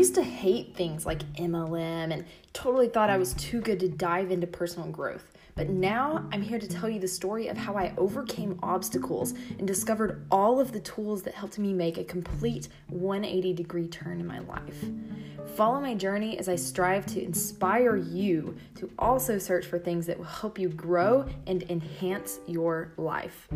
used to hate things like MLM and totally thought I was too good to dive into personal growth. But now I'm here to tell you the story of how I overcame obstacles and discovered all of the tools that helped me make a complete 180 degree turn in my life. Follow my journey as I strive to inspire you to also search for things that will help you grow and enhance your life.